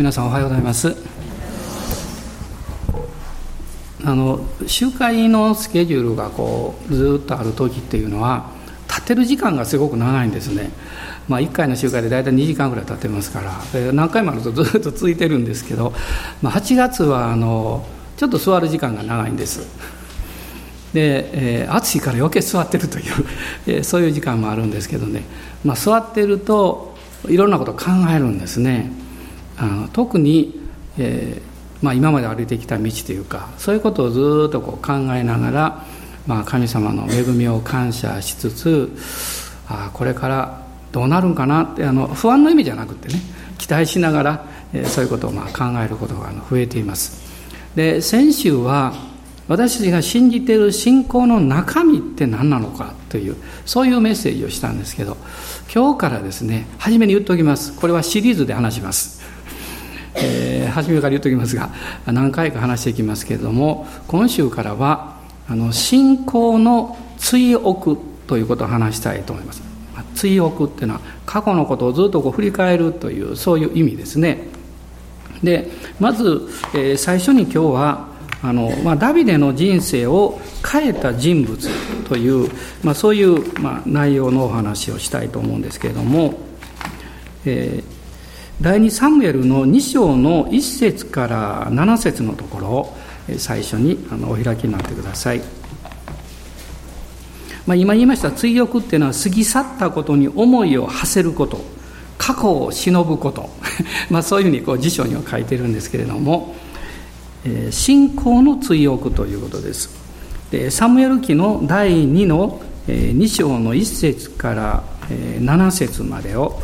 皆さんおはようございます。あの集会のスケジュールがこうずっとある時っていうのは立てる時間がすごく長いんですね。まあ、1回の集会で大体2時間ぐらい経ってますから何回もあるとずっと続いてるんですけど、まあ、8月はあのちょっと座る時間が長いんです。で、えー、暑いから余計座ってるという、え、そういう時間もあるんですけどね、まあ、座ってるといろんなこと考えるんですね。あの特に、えーまあ、今まで歩いてきた道というかそういうことをずっとこう考えながら、まあ、神様の恵みを感謝しつつあこれからどうなるんかなってあの不安の意味じゃなくてね期待しながら、えー、そういうことをま考えることが増えています。で先週は私たちが信じている信仰の中身って何なのかというそういうメッセージをしたんですけど今日からですね初めに言っておきます。これはシリーズで話します、えー、初めから言っておきますが何回か話していきますけれども今週からはあの信仰の追憶ということを話したいと思います。追憶っていうのは過去のことをずっとこう振り返るというそういう意味ですね。でまず、えー、最初に今日はあの、まあ、ダビデの人生を変えた人物という、まあ、そういう、まあ、内容のお話をしたいと思うんですけれども、えー、第2サムエルの2章の1節から7節のところを最初にお開きになってください。まあ、今言いました追憶っていうのは過ぎ去ったことに思いを馳せること過去を忍ぶこと まあそういうふうにこう辞書には書いてるんですけれども、えー、信仰の追憶ということですでサムエル記の第2の、えー、2章の1節から、えー、7節までを、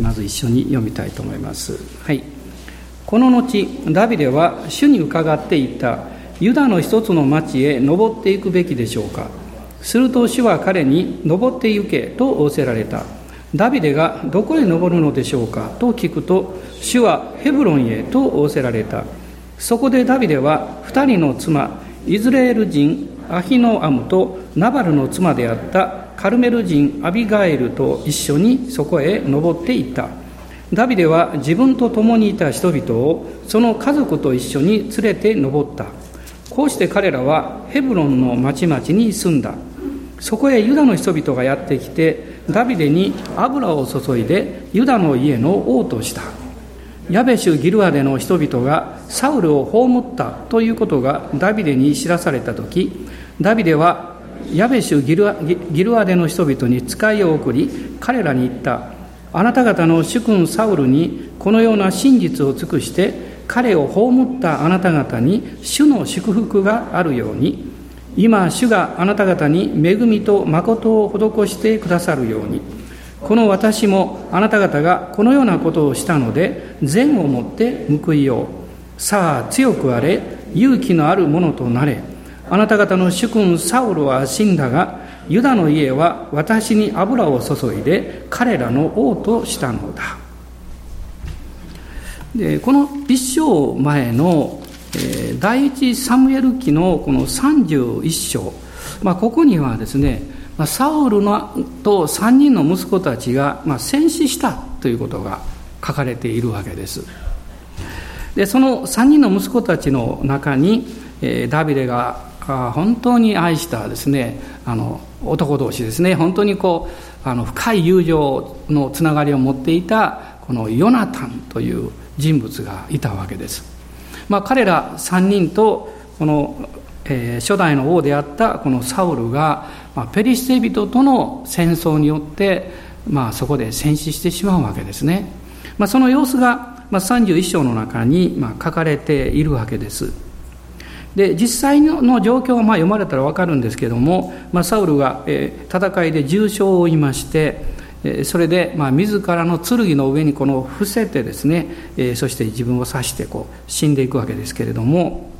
まず一緒に読みたいと思います。はい。この後ダビデは主に伺っていったユダの一つの町へ登っていくべきでしょうか。すると主は彼に登って行けと仰せられた。ダビデがどこへ登るのでしょうかと聞くと主はヘブロンへと仰せられた。そこでダビデは2人の妻イズレール人アヒノアムとナバルの妻であったカルメル人アビガエルと一緒にそこへ登っていった。ダビデは自分と共にいた人々をその家族と一緒に連れて登った。こうして彼らはヘブロンの町々に住んだ。そこへユダの人々がやってきてダビデに油を注いでユダの家の王とした。ヤベシュ・ギルアデの人々がサウルを葬ったということがダビデに知らされた時ダビデはヤベシュ・ギルアギルアデの人々に使いを送り彼らに言った。あなた方の主君サウルにこのような真実を尽くして彼を葬ったあなた方に主の祝福があるように。今主があなた方に恵みと誠を施してくださるように。この私もあなた方がこのようなことをしたので善をもって報いよう。さあ強くあれ勇気のあるものとなれ。あなた方の主君サウルは死んだがユダの家は私に油を注いで彼らの王としたのだ。でこの一章前のえ第一サムエル記のこの31章、まあ、ここにはですね、まあ、サウルのと3人の息子たちが、まあ、戦死したということが書かれているわけです。でその3人の息子たちの中に、えー、ダビデが本当に愛したですねあの男同士ですね本当にこうあの深い友情のつながりを持っていたこのヨナタンという人物がいたわけです。まあ、彼ら3人とこの、えー、初代の王であったこのサウルが、まあ、ペリシテ人との戦争によって、まあ、そこで戦死してしまうわけですね、まあ、その様子が、まあ、31章の中に、まあ、書かれているわけです。で実際の状況はまあ読まれたら分かるんですけども、まあ、サウルが、え、戦いで重傷を負いましてそれで、まあ、自らの剣の上にこの伏せてですね、えそして自分を刺してこう死んでいくわけですけれども、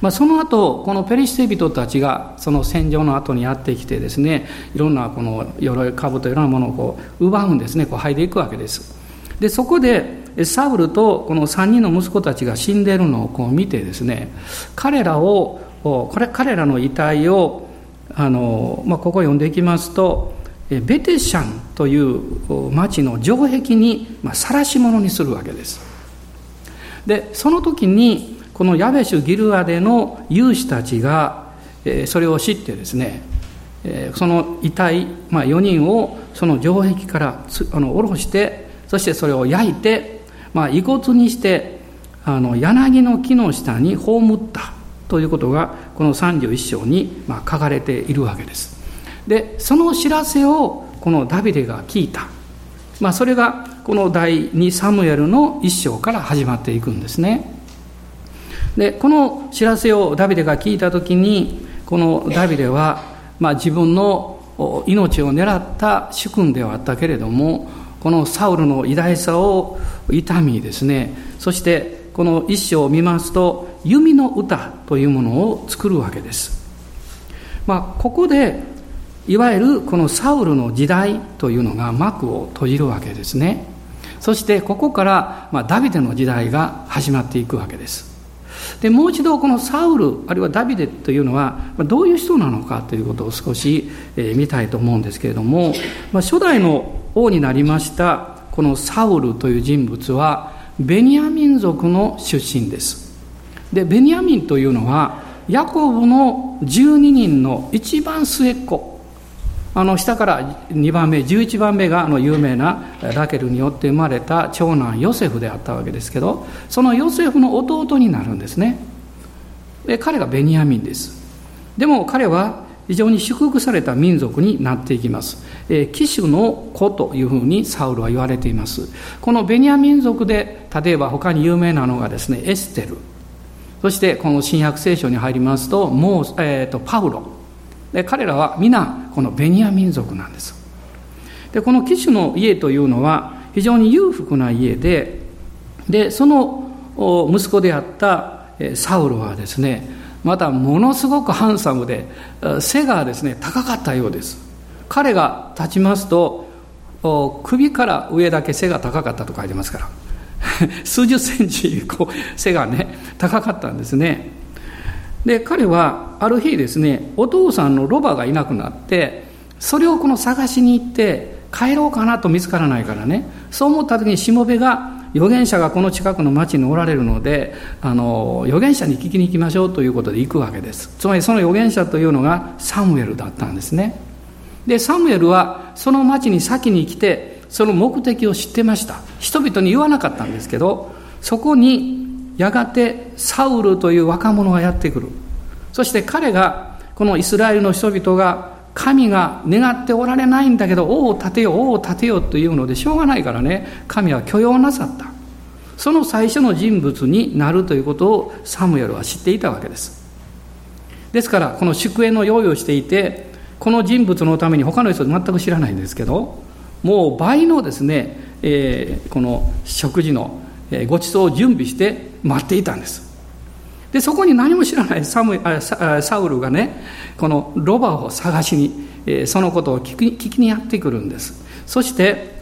まあ、その後このペリシテ人たちがその戦場の後にやってきてですねいろんなこの鎧兜いろんなものをこう奪うんですねこう剥いでいくわけです。でそこでサウルとこの3人の息子たちが死んでいるのをこう見てですね彼らをこれ彼らの遺体をあの、まあ、ここ読んでいきますとベテシャンという町の城壁に晒し者にするわけです。でその時にこのヤベシュ・ギルアデの勇士たちが、それを知ってですね、その遺体、まあ、4人をその城壁からあの下ろしてそしてそれを焼いて、まあ、遺骨にしてあの柳の木の下に葬ったということがこの31章にまあ書かれているわけです。でその知らせをこのダビデが聞いた、まあ、それがこの第2サムエルの一章から始まっていくんですね。でこの知らせをダビデが聞いた時にこのダビデは、まあ、自分の命を狙った主君ではあったけれどもこのサウルの偉大さを痛みですね。そしてこの一章を見ますと弓の歌というものを作るわけです、まあ、ここでいわゆるこのサウルの時代というのが幕を閉じるわけですね。そしてここから、まあ、ダビデの時代が始まっていくわけです。でもう一度このサウルあるいはダビデというのはどういう人なのかということを少し、え見たいと思うんですけれども、まあ、初代の王になりましたこのサウルという人物はベニヤ民族の出身です。でベニヤミンというのはヤコブの12人の一番末っ子。あの下から2番目11番目があの有名なラケルによって生まれた長男ヨセフであったわけですけどそのヨセフの弟になるんですね。で彼がベニヤミンです。でも彼は非常に祝福された民族になっていきます。え、騎手の子というふうにサウルは言われています。このベニヤ民族で、例えば他に有名なのがですね、エステル。そしてこの新約聖書に入りますと、もう、えーと、パウロ。で彼らは皆このベニヤ民族なんです。で、この騎手の家というのは非常に裕福な家で、で、その息子であったサウルはですね、またものすごくハンサムで背がですね高かったようです。彼が立ちますと首から上だけ背が高かったと書いてますから。数十センチこう背がね高かったんですね。で彼はある日ですねお父さんのロバがいなくなってそれをこの探しに行って帰ろうかなと見つからないからねそう思った時にしもべが預言者がこの近くの町におられるのであの預言者に聞きに行きましょうということで行くわけです。つまりその預言者というのがサムエルだったんですね。でサムエルはその町に先に来てその目的を知ってました。人々に言わなかったんですけどそこにやがてサウルという若者がやってくる。そして彼がこのイスラエルの人々が神が願っておられないんだけど王を立てよ王を立てよというのでしょうがないからね。神は許容なさった。その最初の人物になるということをサムエルは知っていたわけです。ですからこの祝宴の用意をしていてこの人物のために他の人全く知らないんですけどもう倍のですね、えー、この食事のご馳走を準備して待っていたんです。でそこに何も知らないサムサウルがねこのロバを探しに、えそのことを聞き聞きにやってくるんです。そして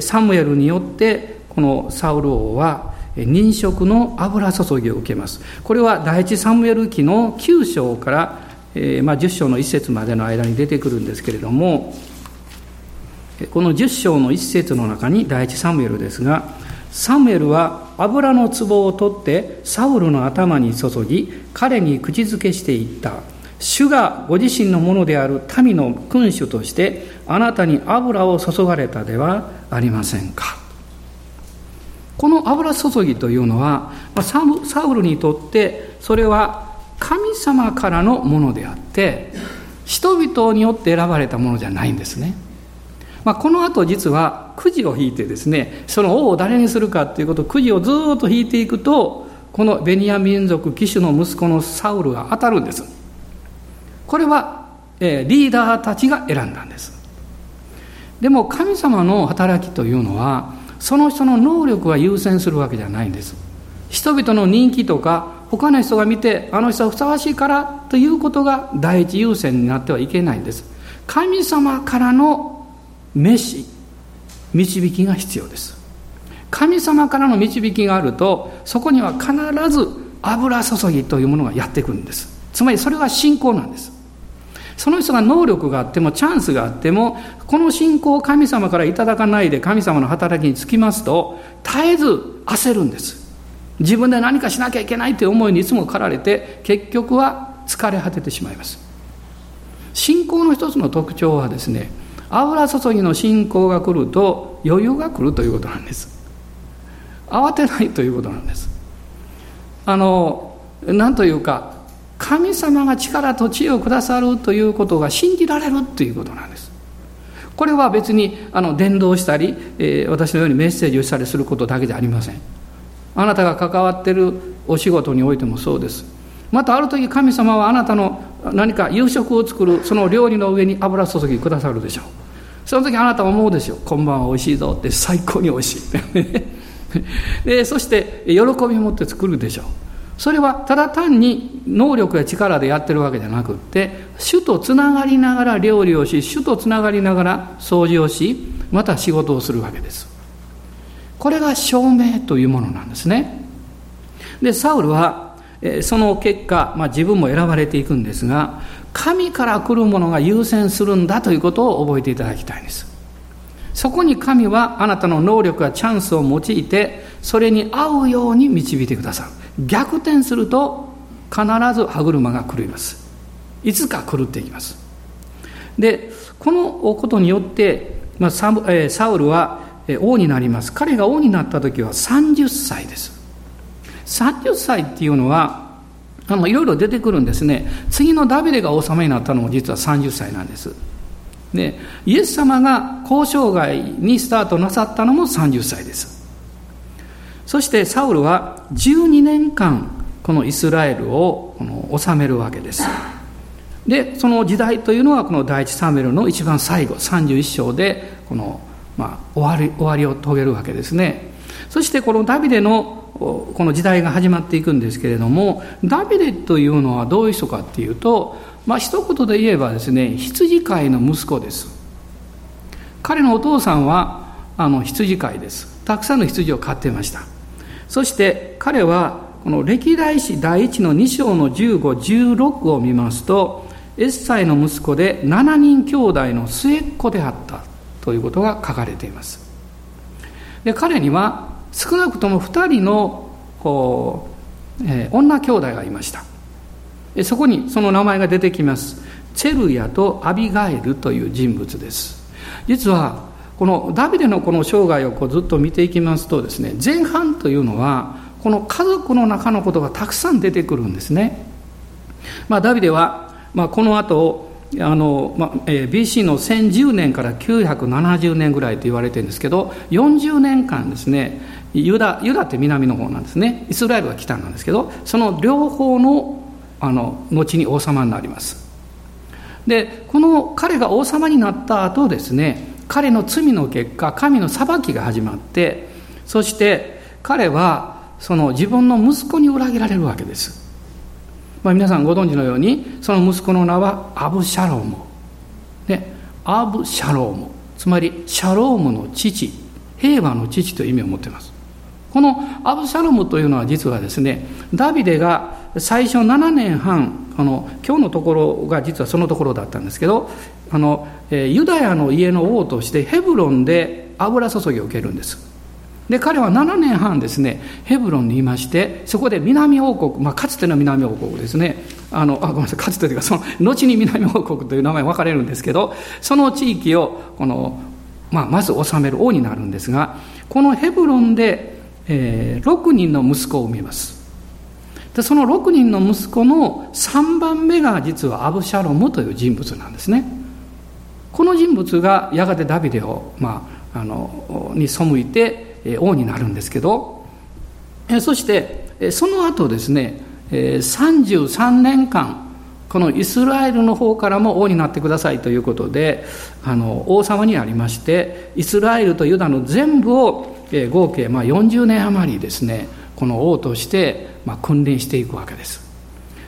サムエルによってこのサウル王は認職の油注ぎを受けます。これは第一サムエル記の9章から、え、まあ、10章の一節までの間に出てくるんですけれどもこの10章の一節の中に第一サムエルですがサムエルは油の壺を取ってサウルの頭に注ぎ彼に口づけしていった。主がご自身のものである民の君主としてあなたに油を注がれたではありませんか。この油注ぎというのはサウルにとってそれは神様からのものであって人々によって選ばれたものじゃないんですね。まあ、この後実はくじを引いてですねその王を誰にするかということをくじをずっと引いていくとこのベニヤ民族騎手の息子のサウルが当たるんです。これは、えー、リーダーたちが選んだんです。でも神様の働きというのはその人の能力が優先するわけじゃないんです。人々の人気とか他の人が見てあの人はふさわしいからということが第一優先になってはいけないんです。神様からの召し導きが必要です。神様からの導きがあるとそこには必ず油注ぎというものがやってくるんです。つまりそれは信仰なんです。その人が能力があってもチャンスがあってもこの信仰を神様からいただかないで神様の働きにつきますと絶えず焦るんです。自分で何かしなきゃいけないという思いにいつも駆られて結局は疲れ果ててしまいます。信仰の一つの特徴はですね油注ぎの信仰が来ると余裕が来るということなんです。慌てないということなんです。あの何というか神様が力と知恵をくださるということが信じられるということなんです。これは別にあの伝道したり、えー、私のようにメッセージをしたりすることだけじゃありません。あなたが関わっているお仕事においてもそうです。またある時神様はあなたの何か夕食を作るその料理の上に油注ぎくださるでしょう。その時あなたは思うでしょ。う今晩はおいしいぞって最高においしい。でそして喜びを持って作るでしょ。うそれはただ単に能力や力でやってるわけじゃなくって主とつながりながら料理をし主とつながりながら掃除をしまた仕事をするわけです。これが証明というものなんですね。でサウルはその結果、まあ、自分も選ばれていくんですが神から来るものが優先するんだということを覚えていただきたいんです。そこに神はあなたの能力やチャンスを用いてそれに合うように導いてくださる。逆転すると必ず歯車が狂います。いつか狂っていきます。でこのことによって、まあ、サえサウルは王になります。彼が王になった時は30歳です。30歳っていうのはあのいろいろ出てくるんですね。次のダビデが王様になったのも実は30歳なんです。でイエス様が交渉外にスタートなさったのも30歳です。そしてサウルは12年間このイスラエルをこの治めるわけです。でその時代というのはこの第一サムエルの一番最後31章でこの、まあ、終わり終わりを遂げるわけですね。そしてこのダビデのこの時代が始まっていくんですけれどもダビデというのはどういう人かっていうとまあ一言で言えばですね羊飼いの息子です。彼のお父さんはあの羊飼いです。たくさんの羊を飼っていました。そして彼はこの歴代史第一の2章の1516を見ますとエッサイの息子で7人兄弟の末っ子であったということが書かれています。で彼には少なくとも2人のこう、えー、女兄弟がいました。そこにその名前が出てきます。チェルヤとアビガエルという人物です。実はこのダビデのこの生涯をこうずっと見ていきますとですね前半というのはこの家族の中のことがたくさん出てくるんですね、まあ、ダビデは、まあ、この後あの、まあ、BC の1010年から970年ぐらいと言われてるんですけど40年間ですねユダユダって南の方なんですね。イスラエルは北なんですけどその両方のあの後に王様になります。でこの彼が王様になった後ですね彼の罪の結果神の裁きが始まってそして彼はその自分の息子に裏切られるわけです、まあ、皆さんご存知のようにその息子の名はアブ・シャローム、ね、アブ・シャローム。つまりシャロームの父平和の父という意味を持っています。このアブシャロムというのは実はですねダビデが最初7年半あの今日のところが実はそのところだったんですけどあの、ユダヤの家の王としてヘブロンで油注ぎを受けるんです。で彼は7年半ですねヘブロンにいましてそこで南王国、まあ、かつての南王国ですねあのあごめんなさいかつてというかその後に南王国という名前分かれるんですけどその地域をこの、まあ、まず治める王になるんですがこのヘブロンで、えー、6人の息子を産みます。でその6人の息子の3番目が実はアブシャロムという人物なんですね。この人物がやがてダビデを、まあ、あのに背いて王になるんですけどそしてその後ですね33年間このイスラエルの方からも王になってくださいということであの王様にありましてイスラエルとユダの全部をえ合計まあ40年余りですねこの王としてまあ訓練していくわけです。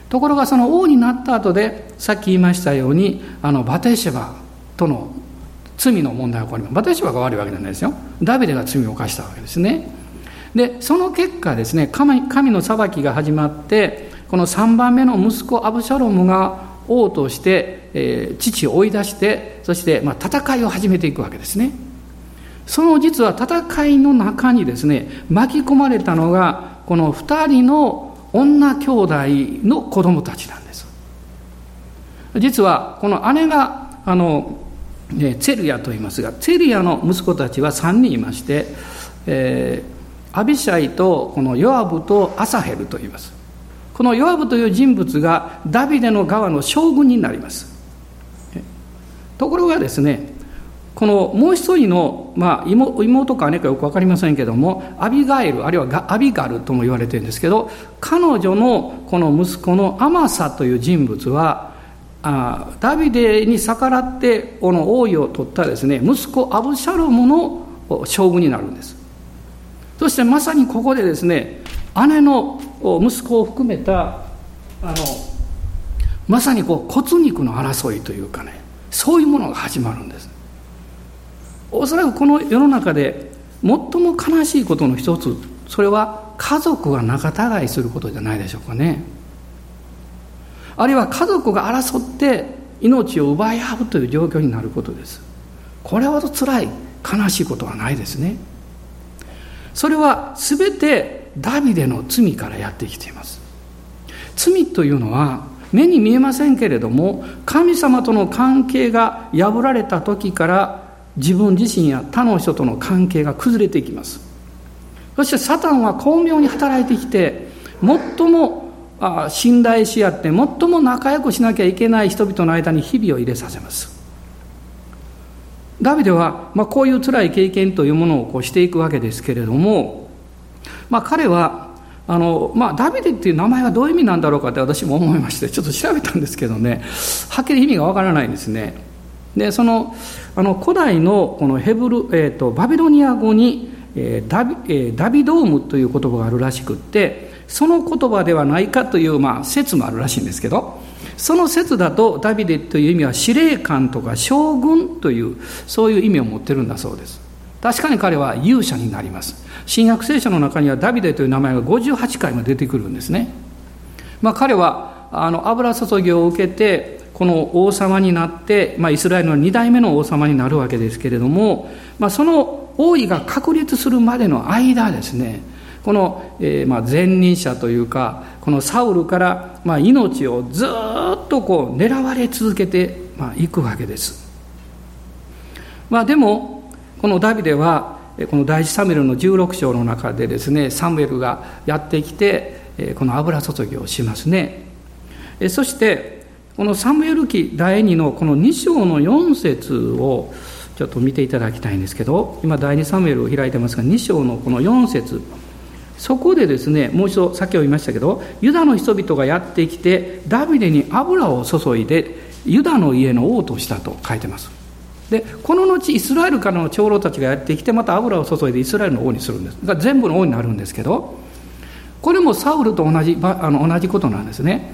ところがその王になった後でさっき言いましたようにあのバテシェバとの罪の問題が起こります。バテシェバが悪いわけじゃないですよ。ダビデが罪を犯したわけですね。でその結果ですね神神の裁きが始まってこの3番目の息子アブシャロムが王として、えー、父を追い出してそして、まあ、戦いを始めていくわけですね。その実は戦いの中にですね巻き込まれたのがこの2人の女兄弟の子供たちなんです。実はこの姉があのツェルヤと言いますがツェルヤの息子たちは3人いまして、えー、アビシャイとこのヨアブとアサヘルと言います。このヨアブという人物がダビデの側の将軍になります。ところがですねこのもう一人の、まあ、妹か姉かよく分かりませんけどもアビガエルあるいはアビガルとも言われてるんですけど彼女のこの息子のアマサという人物はあダビデに逆らってこの王位を取ったですね息子アブシャロムの将軍になるんです。そしてまさにここでですね姉の息子を含めたあのまさにこう骨肉の争いというかねそういうものが始まるんです。おそらくこの世の中で最も悲しいことの一つそれは家族が仲違いすることじゃないでしょうかね。あるいは家族が争って命を奪い合うという状況になることです。これほど辛い悲しいことはないですね。それは全てダビデの罪からやってきています。罪というのは目に見えませんけれども神様との関係が破られた時から自分自身や他の人との関係が崩れていきます。そしてサタンは巧妙に働いてきて最も信頼し合って最も仲良くしなきゃいけない人々の間に日々を入れさせます。ダビデは、まあ、こういう辛い経験というものをこうしていくわけですけれども、まあ、彼はあの、まあ、ダビデっていう名前はどういう意味なんだろうかって私も思いましてちょっと調べたんですけどねはっきり意味がわからないんですね。でそのあの古代のこのヘブル、えーと、バビロニア語に、えーダビえー、ダビドームという言葉があるらしくってその言葉ではないかという、まあ、説もあるらしいんですけどその説だとダビデという意味は司令官とか将軍というそういう意味を持ってるんだそうです。確かに彼は勇者になります。新約聖書の中にはダビデという名前が58回も出てくるんですね、まあ、彼はあの油注ぎを受けてこの王様になって、まあ、イスラエルの2代目の王様になるわけですけれども、まあ、その王位が確立するまでの間ですねこの、えー、まあ前任者というかこのサウルから、まあ、命をずっとこう狙われ続けて、まあ、いくわけです、まあ、でもこのダビデはこの第一サムエルの16章の中でですねサムエルがやってきてこの油注ぎをしますね。そしてこのサムエル記第2のこの2章の4節をちょっと見ていただきたいんですけど今第2サムエルを開いてますが2章のこの4節。そこでですねもう一度さっきも言いましたけどユダの人々がやってきてダビデに油を注いでユダの家の王としたと書いてます。でこの後イスラエルからの長老たちがやってきてまた油を注いでイスラエルの王にするんです。全部の王になるんですけどこれもサウルと同じあの同じことなんですね。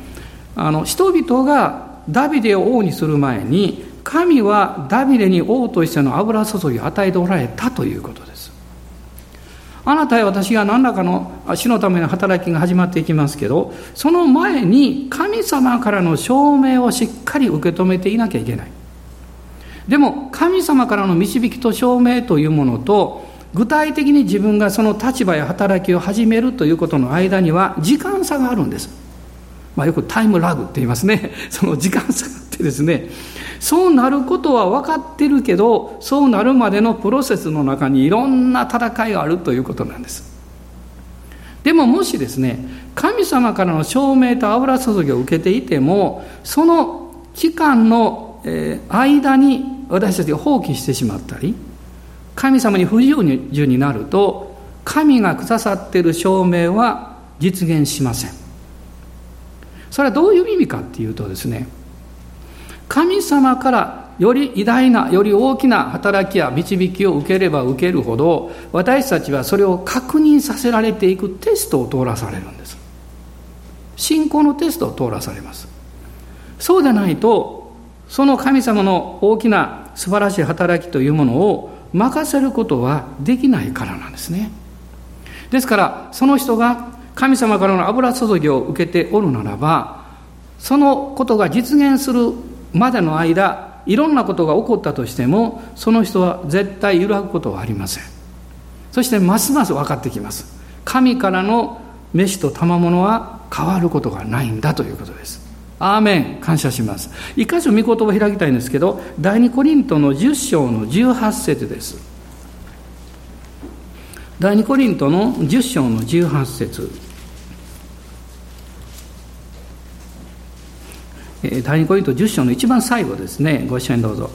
あの人々がダビデを王にする前に神はダビデに王としての油注ぎを与えておられたということです。あなたや私が何らかの死のための働きが始まっていきますけどその前に神様からの証明をしっかり受け止めていなきゃいけない。でも神様からの導きと証明というものと具体的に自分がその立場や働きを始めるということの間には時間差があるんです。まあ、よくタイムラグって言いますね。その時間差があってですね。そうなることは分かってるけどそうなるまでのプロセスの中にいろんな戦いがあるということなんです。でももしですね神様からの証明と油注ぎを受けていてもその期間の間に私たちが放棄してしまったり神様に不自由になると神がくださっている証明は実現しません。それはどういう意味かっていうとですね神様からより偉大なより大きな働きや導きを受ければ受けるほど私たちはそれを確認させられていくテストを通らされるんです。信仰のテストを通らされます。そうでないとその神様の大きな素晴らしい働きというものを任せることはできないからなんですね。ですからその人が神様からの油注ぎを受けておるならばそのことが実現するまでの間いろんなことが起こったとしてもその人は絶対揺らぐことはありません。そしてますます分かってきます。神からの飯と賜物は変わることがないんだということです。アーメン。感謝します。一箇所御言葉を開きたいんですけど第二コリントの10章の18節です。第二コリントの10章の18節。第二コリント10章の一番最後ですね。ご一緒にどうぞ。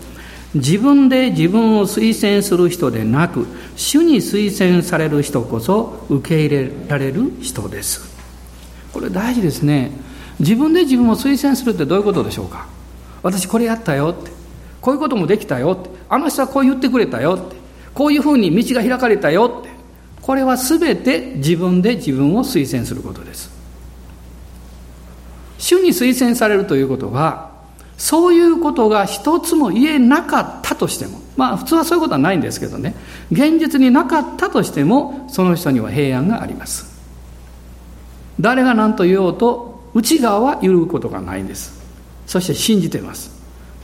自分で自分を推薦する人でなく主に推薦される人こそ受け入れられる人です。これ大事ですね。自分で自分を推薦するってどういうことでしょうか。私これやったよって。こういうこともできたよって。あの人はこう言ってくれたよって。こういうふうに道が開かれたよって。これは全て自分で自分を推薦することです。主に推薦されるということはそういうことが一つも言えなかったとしてもまあ普通はそういうことはないんですけどね現実になかったとしてもその人には平安があります。誰が何と言おうと内側は揺ることがないんです。そして信じてます。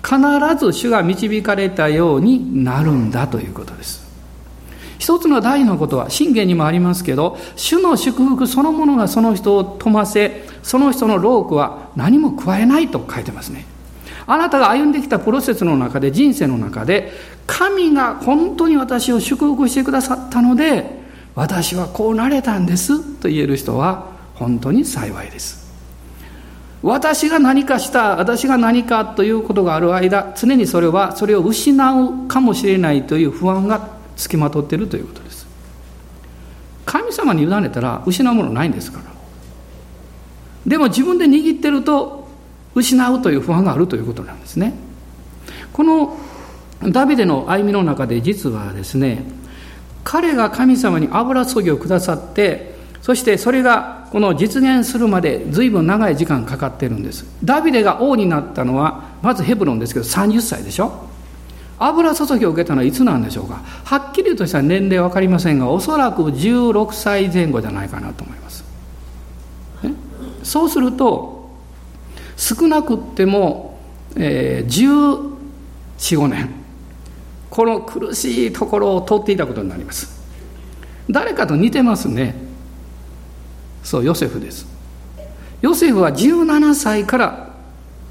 必ず主が導かれたようになるんだということです。一つの大事なことは信玄にもありますけど主の祝福そのものがその人を富ませその人の労苦は何も加えないと書いてますね。あなたが歩んできたプロセスの中で人生の中で神が本当に私を祝福してくださったので私はこうなれたんですと言える人は本当に幸いです。私が何かした私が何かということがある間常にそれはそれを失うかもしれないという不安がつきまとっているということです。神様に委ねたら失うものないんですから。でも自分で握ってると失うという不安があるということなんですね。このダビデの歩みの中で実はですね彼が神様に油注ぎをくださってそしてそれがこの実現するまで随分長い時間かかってるんです。ダビデが王になったのはまずヘブロンですけど30歳でしょ。油注ぎを受けたのはいつなんでしょうか？はっきりとした年齢は分かりませんがおそらく16歳前後じゃないかなと思います。そうすると少なくっても、えー、1415年。この苦しいところを通っていたことになります。誰かと似てますね。そうヨセフです。ヨセフは17歳から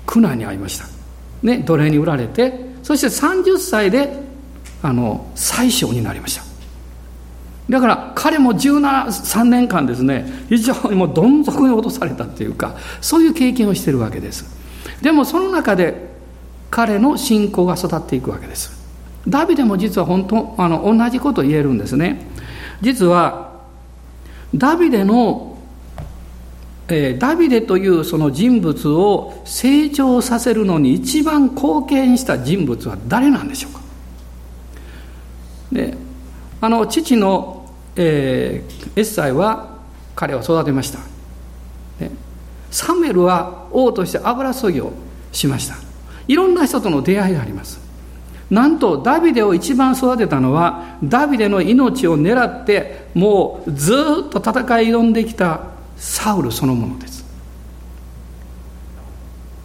苦難に遭いました。ね奴隷に売られてそして30歳であの宰相になりました。だから彼も173年間ですね非常にもうどん底に落とされたっていうかそういう経験をしてるわけです。でもその中で彼の信仰が育っていくわけです。ダビデも実は本当あの同じことを言えるんですね。実はダビデの、え、ダビデというその人物を成長させるのに一番貢献した人物は誰なんでしょうか？であの父の、えー、エッサイは彼を育てました、サムエルは王として油注ぎをしました。いろんな人との出会いがあります。なんとダビデを一番育てたのはダビデの命を狙ってもうずっと戦い挑んできたサウルそのものです。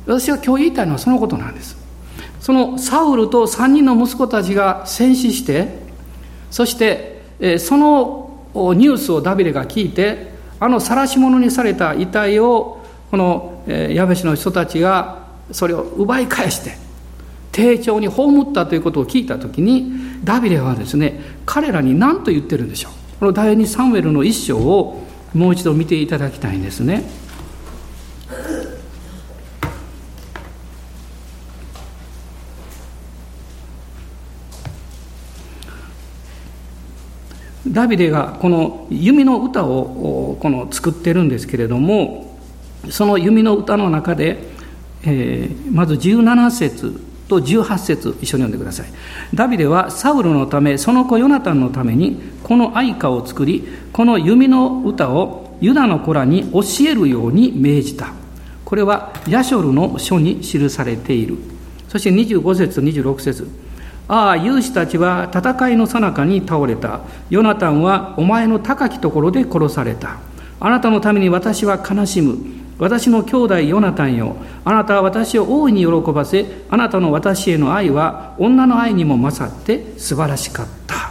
私は今日言いたいのはそのことなんです。そのサウルと3人の息子たちが戦死してそして、そのニュースをダビデが聞いてあの晒し者にされた遺体をこの、えヤベシの人たちがそれを奪い返して丁重に葬ったということを聞いた時にダビデはですね彼らに何と言ってるんでしょう。この第二サムエルの一章をもう一度見ていただきたいんですね。ダビデがこの弓の歌をこの作ってるんですけれどもその弓の歌の中で、えー、まず17節と18節一緒に読んでください。ダビデはサウルのためその子ヨナタンのためにこの愛歌を作りこの弓の歌をユダの子らに教えるように命じた。これはヤショルの書に記されている。そして25節26節。ああ勇士たちは戦いの最中に倒れた。ヨナタンはお前の高きところで殺された。あなたのために私は悲しむ。私の兄弟ヨナタンよ。あなたは私を大いに喜ばせあなたの私への愛は女の愛にも勝って素晴らしかった。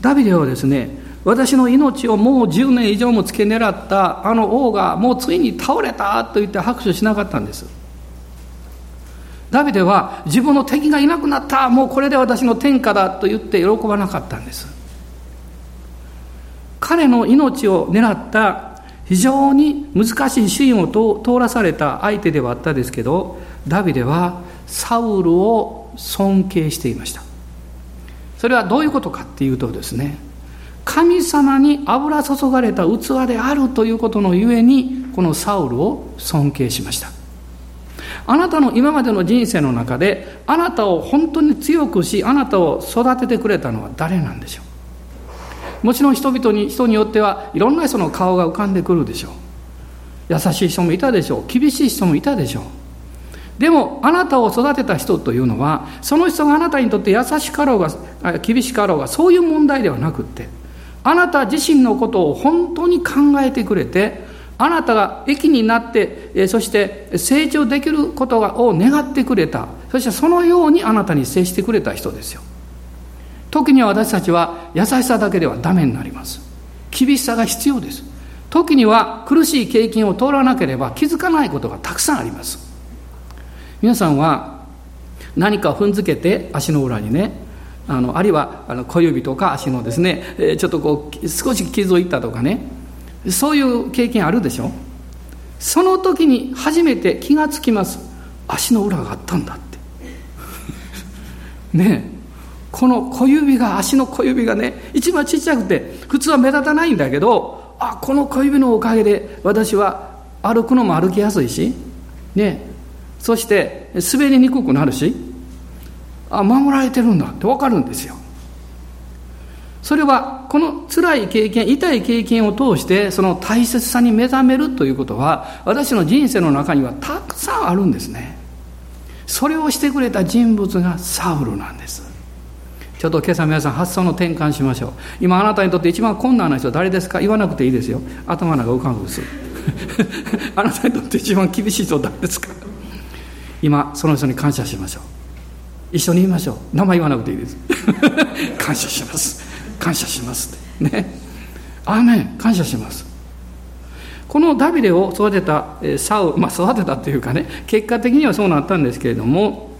ダビデはですね私の命をもう10年以上も付け狙ったあの王がもうついに倒れたと言って拍手しなかったんです。ダビデは自分の敵がいなくなったもうこれで私の天下だと言って喜ばなかったんです。彼の命を狙った非常に難しいシーンを通らされた相手ではあったですけどダビデはサウルを尊敬していました。それはどういうことかっていうとですね神様に油注がれた器であるということのゆえにこのサウルを尊敬しました。あなたの今までの人生の中であなたを本当に強くしあなたを育ててくれたのは誰なんでしょう？もちろん人々に人によってはいろんな人の顔が浮かんでくるでしょう優しい人もいたでしょう厳しい人もいたでしょうでもあなたを育てた人というのはその人があなたにとって優しかろうが厳しかろうがそういう問題ではなくってあなた自身のことを本当に考えてくれて、あなたが益になって、そして成長できることを願ってくれた。そしてそのようにあなたに接してくれた人ですよ。時には私たちは優しさだけではダメになります。厳しさが必要です。時には苦しい経験を通らなければ気づかないことがたくさんあります。皆さんは何か踏んづけて足の裏にねあのあるいはあの小指とか足のですね、えちょっとこう少し傷をいったとかねそういう経験あるでしょ？その時に初めて気がつきます足の裏があったんだって ねえこの小指が足の小指がね一番ちっちゃくて普通は目立たないんだけどあこの小指のおかげで私は歩くのも歩きやすいしね。そして滑りにくくなるしあ守られてるんだって分かるんですよ。それはこの辛い経験痛い経験を通してその大切さに目覚めるということは私の人生の中にはたくさんあるんですね。それをしてくれた人物がサウルなんです。ちょっと今朝皆さん発想の転換しましょう。今あなたにとって一番困難な人誰ですか？言わなくていいですよ。頭の中浮かぶです あなたにとって一番厳しい人誰ですか？今その人に感謝しましょう。一緒に言いましょう。名前言わなくていいです。感謝します。感謝しますね。アーメン。感謝します。このダビデを育てたサウまあ育てたというかね結果的にはそうなったんですけれども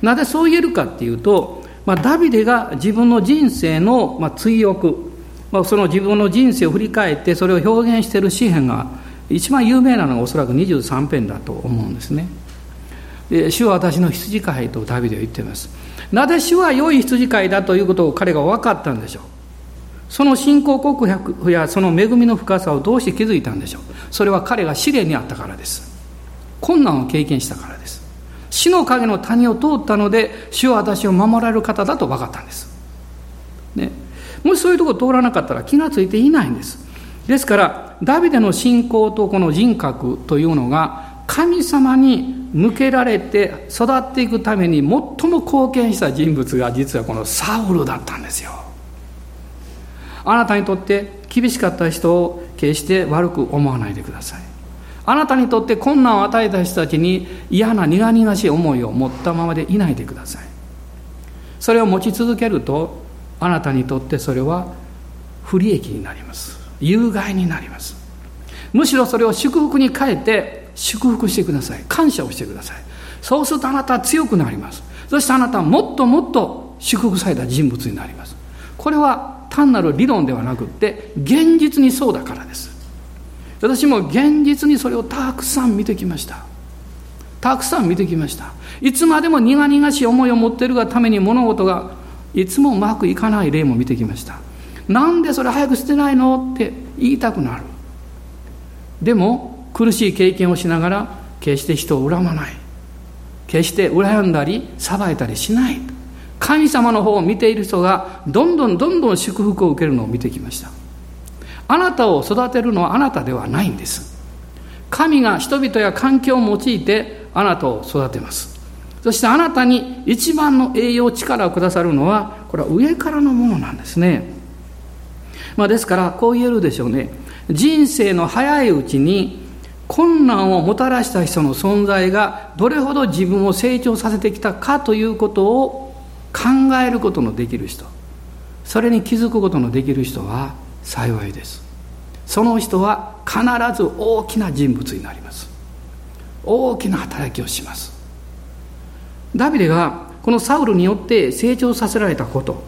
なぜそう言えるかっていうと、まあ、ダビデが自分の人生の、まあ、追憶、まあ、その自分の人生を振り返ってそれを表現している詩篇が一番有名なのがおそらく23編だと思うんですね。で主は私の羊飼いとダビデは言っています。なぜ主は良い羊飼いだということを彼が分かったんでしょう。その信仰告白やその恵みの深さをどうして気づいたんでしょう。それは彼が試練にあったからです。困難を経験したからです。死の影の谷を通ったので主は私を守られる方だと分かったんです、ね、もしそういうとこ通らなかったら気がついていないんです。ですからダビデの信仰とこの人格というのが神様に向けられて育っていくために最も貢献した人物が実はこのサウルだったんですよ。あなたにとって厳しかった人を決して悪く思わないでください。あなたにとって困難を与えた人たちに嫌な苦々しい思いを持ったままでいないでください。それを持ち続けるとあなたにとってそれは不利益になります。有害になります。むしろそれを祝福に変えて祝福してください。感謝をしてください。そうするとあなたは強くなります。そしてあなたはもっともっと祝福された人物になります。これは単なる理論ではなくって現実にそうだからです。私も現実にそれをたくさん見てきました。たくさん見てきました。いつまでも苦々しい思いを持っているがために物事がいつもうまくいかない例も見てきました。なんでそれ早く捨てないのって言いたくなる。でも苦しい経験をしながら決して人を恨まない。決して羨んだり裁いたりしない。神様の方を見ている人がどんどんどんどん祝福を受けるのを見てきました。あなたを育てるのはあなたではないんです。神が人々や環境を用いてあなたを育てます。そしてあなたに一番の栄養力をくださるのはこれは上からのものなんですね、まあ、ですからこう言えるでしょうね。人生の早いうちに困難をもたらした人の存在がどれほど自分を成長させてきたかということを考えることのできる人。それに気づくことのできる人は幸いです。その人は必ず大きな人物になります。大きな働きをします。ダビデがこのサウルによって成長させられたこと、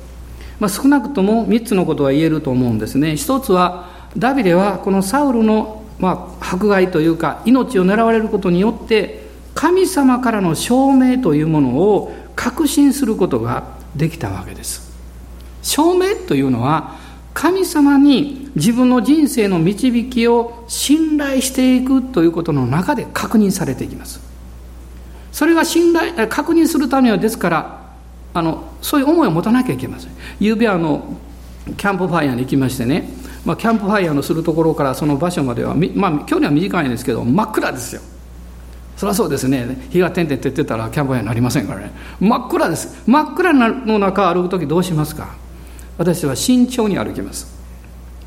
まあ、少なくとも3つのことは言えると思うんですね。一つはダビデはこのサウルの、まあ、迫害というか命を狙われることによって神様からの証明というものを確信することができたわけです。証明というのは神様に自分の人生の導きを信頼していくということの中で確認されていきます。それが信頼確認するためにはですからあのそういう思いを持たなきゃいけません。ゆうべあのキャンプファイヤーに行きましてね、まあ、キャンプファイヤーのするところからその場所までは、まあ、距離は短いんですけど真っ暗ですよ。そりゃそうですね。日が点々照ってたらキャンプファイヤーになりませんからね。真っ暗です。真っ暗の中歩く時どうしますか？私は慎重に歩きます。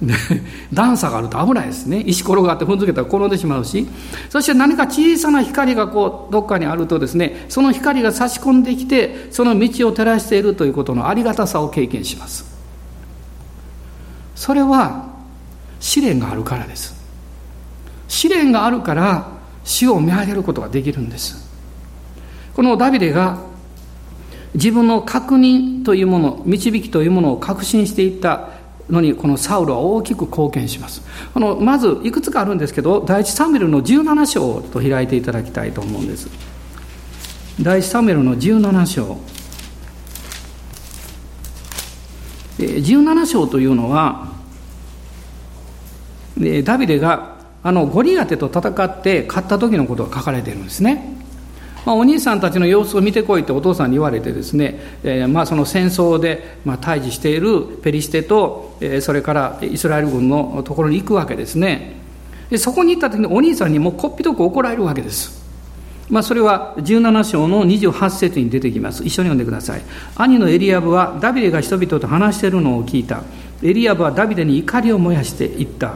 段差があると危ないですね。石転がって踏んづけたら転んでしまうし。そして何か小さな光がこうどっかにあるとですねその光が差し込んできてその道を照らしているということのありがたさを経験します。それは試練があるからです。試練があるから死を見上げることができるんです。このダビデが自分の確認というもの導きというものを確信していったのにこのサウルは大きく貢献します。このまずいくつかあるんですけど第一サムエルの17章と開いていただきたいと思うんです。第一サムエルの17章。17章というのはダビデがあのゴリアテと戦って勝った時のことが書かれているんですね。まあ、お兄さんたちの様子を見てこいってお父さんに言われてですね、えー、まあその戦争で、まあ、対峙しているペリシテと、えー、それからイスラエル軍のところに行くわけですね。でそこに行った時にお兄さんにもこっぴどく怒られるわけです。まあ、それは17章の28節に出てきます。一緒に読んでください。兄のエリアブはダビデが人々と話しているのを聞いた。エリアブはダビデに怒りを燃やして言った。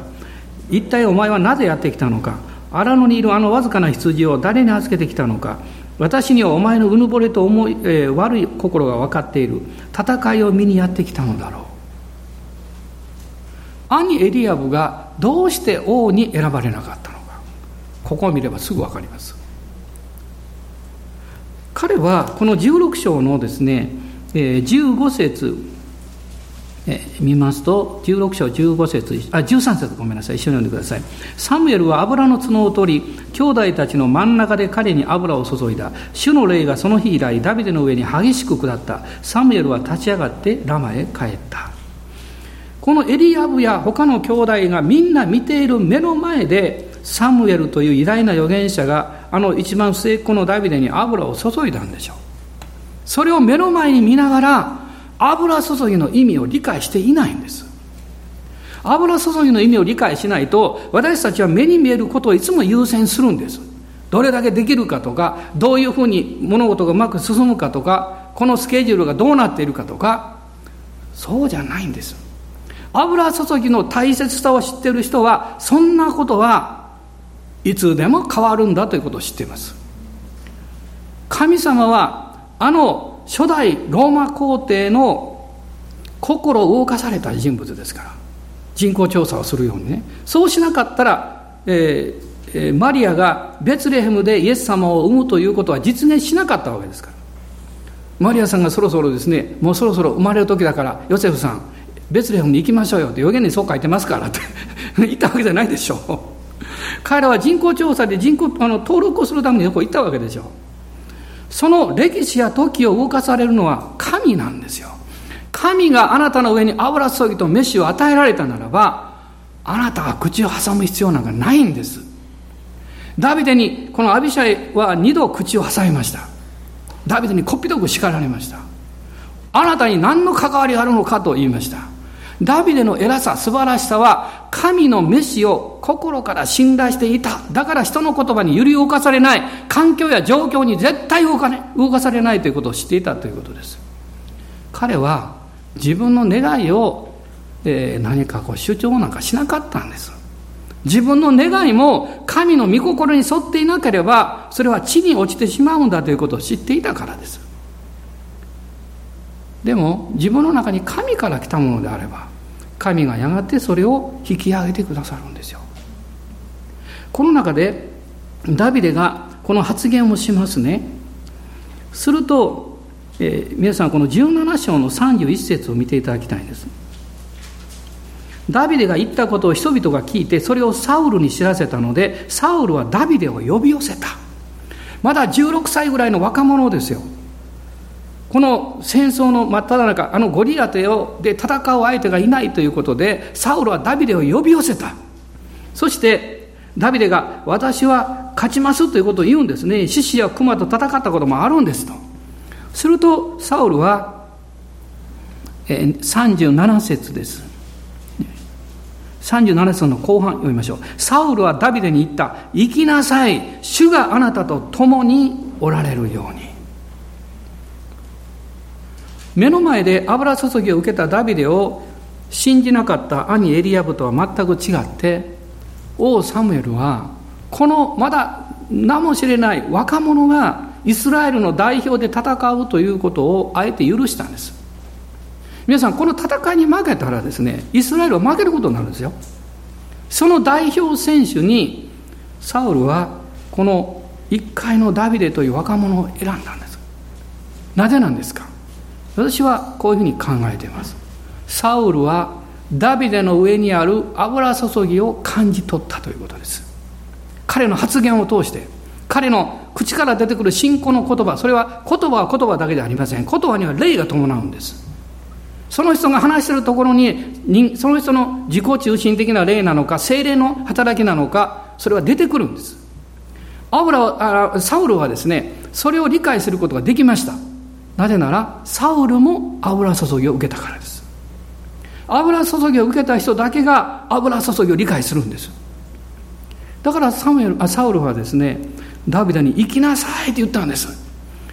一体お前はなぜやってきたのか。荒野にいるあのわずかな羊を誰に預けてきたのか。私にはお前のうぬぼれと思い、えー、悪い心が分かっている。戦いを見にやってきたのだろう。兄エリアブがどうして王に選ばれなかったのか。ここを見ればすぐ分かります。彼はこの16章のですね15節見ますと16章15節あ13節ごめんなさい。一緒に読んでください。サムエルは油の角を取り兄弟たちの真ん中で彼に油を注いだ。主の霊がその日以来ダビデの上に激しく下った。サムエルは立ち上がってラマへ帰った。このエリアブや他の兄弟がみんな見ている目の前でサムエルという偉大な預言者があの一番末っ子のダビデに油を注いだんでしょう。それを目の前に見ながら油注ぎの意味を理解していないんです。油注ぎの意味を理解しないと私たちは目に見えることをいつも優先するんです。どれだけできるかとかどういうふうに物事がうまく進むかとかこのスケジュールがどうなっているかとかそうじゃないんです。油注ぎの大切さを知っている人はそんなことはいつでも変わるんだということを知っています。神様はあの初代ローマ皇帝の心を動かされた人物ですから人口調査をするようにね。そうしなかったら、えー、マリアがベツレヘムでイエス様を産むということは実現しなかったわけですから。マリアさんがそろそろですねもうそろそろ生まれる時だからヨセフさんベツレヘムに行きましょうよって予言にそう書いてますからって 言ったわけじゃないでしょう。彼らは人口調査で人口あの登録をするためによく行ったわけでしょう。その歴史や時を動かされるのは神なんですよ。神があなたの上に油注ぎと飯を与えられたならばあなたが口を挟む必要なんかないんです。ダビデにこのアビシャイは二度口を挟みました。ダビデにこっぴどく叱られました。あなたに何の関わりがあるのかと言いました。ダビデの偉さ、素晴らしさは、神の飯を心から信頼していた。だから人の言葉に揺り動かされない。環境や状況に絶対動か,、ね、動かされないということを知っていたということです。彼は自分の願いを、えー、何かこう主張なんかしなかったんです。自分の願いも神の御心に沿っていなければ、それは地に落ちてしまうんだということを知っていたからです。でも自分の中に神から来たものであれば神がやがてそれを引き上げてくださるんですよ。この中でダビデがこの発言をしますね。すると、えー、皆さんこの17章の31節を見ていただきたいんです。ダビデが言ったことを人々が聞いてそれをサウルに知らせたのでサウルはダビデを呼び寄せた。まだ16歳ぐらいの若者ですよ。この戦争の真っ只中あのゴリアテをで戦う相手がいないということでサウルはダビデを呼び寄せたそしてダビデが私は勝ちますということを言うんですね獅子や熊と戦ったこともあるんですとするとサウルは37節です37節の後半読みましょう。サウルはダビデに言った。行きなさい。主があなたと共におられるように。目の前で油注ぎを受けたダビデを信じなかった兄エリアブとは全く違って、王サムエルは、このまだ名も知れない若者がイスラエルの代表で戦うということをあえて許したんです。皆さんこの戦いに負けたらですねイスラエルは負けることになるんですよ。その代表選手にサウルはこの一回のダビデという若者を選んだんです。なぜなんですか？私はこういうふうに考えています。サウルはダビデの上にある油注ぎを感じ取ったということです。彼の発言を通して彼の口から出てくる信仰の言葉それは言葉は言葉だけではありません。言葉には霊が伴うんです。その人が話しているところにその人の自己中心的な霊なのか精霊の働きなのかそれは出てくるんです。アブラサウルはですねそれを理解することができました。なぜならサウルも油注ぎを受けたからです。油注ぎを受けた人だけが油注ぎを理解するんです。だからサムエルあサウルはですねダビデに行きなさいって言ったんです。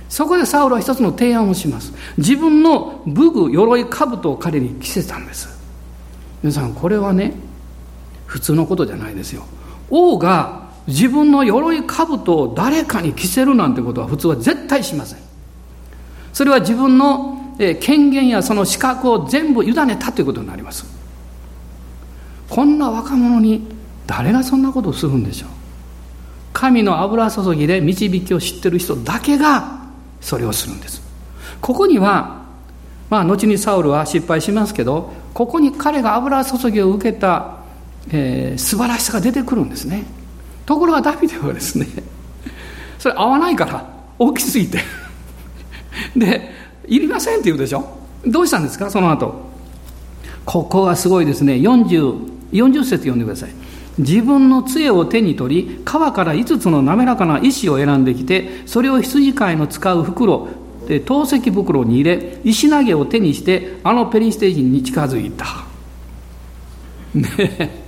そこでサウルは一つの提案をします。自分の武具鎧兜を彼に着せたんです。皆さんこれはね普通のことじゃないですよ。王が自分の鎧兜を誰かに着せるなんてことは普通は絶対しません。それは自分の権限やその資格を全部委ねたということになります。こんな若者に誰がそんなことをするんでしょう。神の油注ぎで導きを知ってる人だけがそれをするんです。ここにはまあ後にサウルは失敗しますけどここに彼が油注ぎを受けた、えー、素晴らしさが出てくるんですね。ところがダビデはですねそれ合わないから大きすぎて。でいりませんって言うでしょ？どうしたんですか？その後。ここがすごいですね。40, 40節読んでください。自分の杖を手に取り川から5つの滑らかな石を選んできてそれを羊飼いの使う袋で透析袋に入れ石投げを手にしてあのペリシテ人に近づいた。ね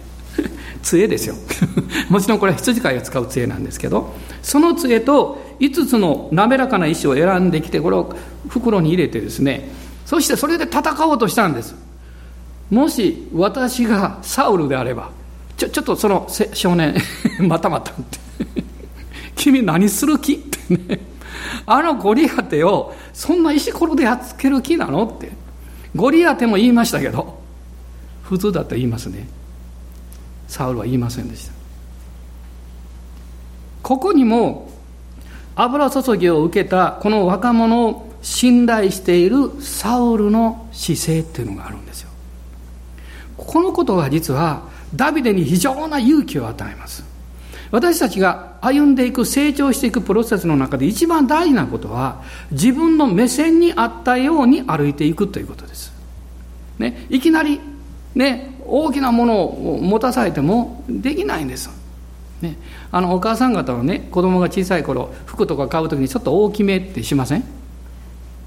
杖ですよ。もちろんこれは羊飼いが使う杖なんですけどその杖と5つの滑らかな石を選んできてこれを袋に入れてですねそしてそれで戦おうとしたんです。もし私がサウルであればちょちょっとその少年 またまたって 君何する気ってねあのゴリアテをそんな石ころでやっつける気なのってゴリアテも言いましたけど普通だと言いますね。サウルは言いませんでした。ここにも油注ぎを受けたこの若者を信頼しているサウルの姿勢っていうのがあるんですよ。このことが実はダビデに非常な勇気を与えます。私たちが歩んでいく成長していくプロセスの中で一番大事なことは自分の目線に合ったように歩いていくということです、ね、いきなり、ね、大きなものを持たされてもできないんです。ね、あのお母さん方はね子供が小さい頃服とか買う時にちょっと大きめってしません？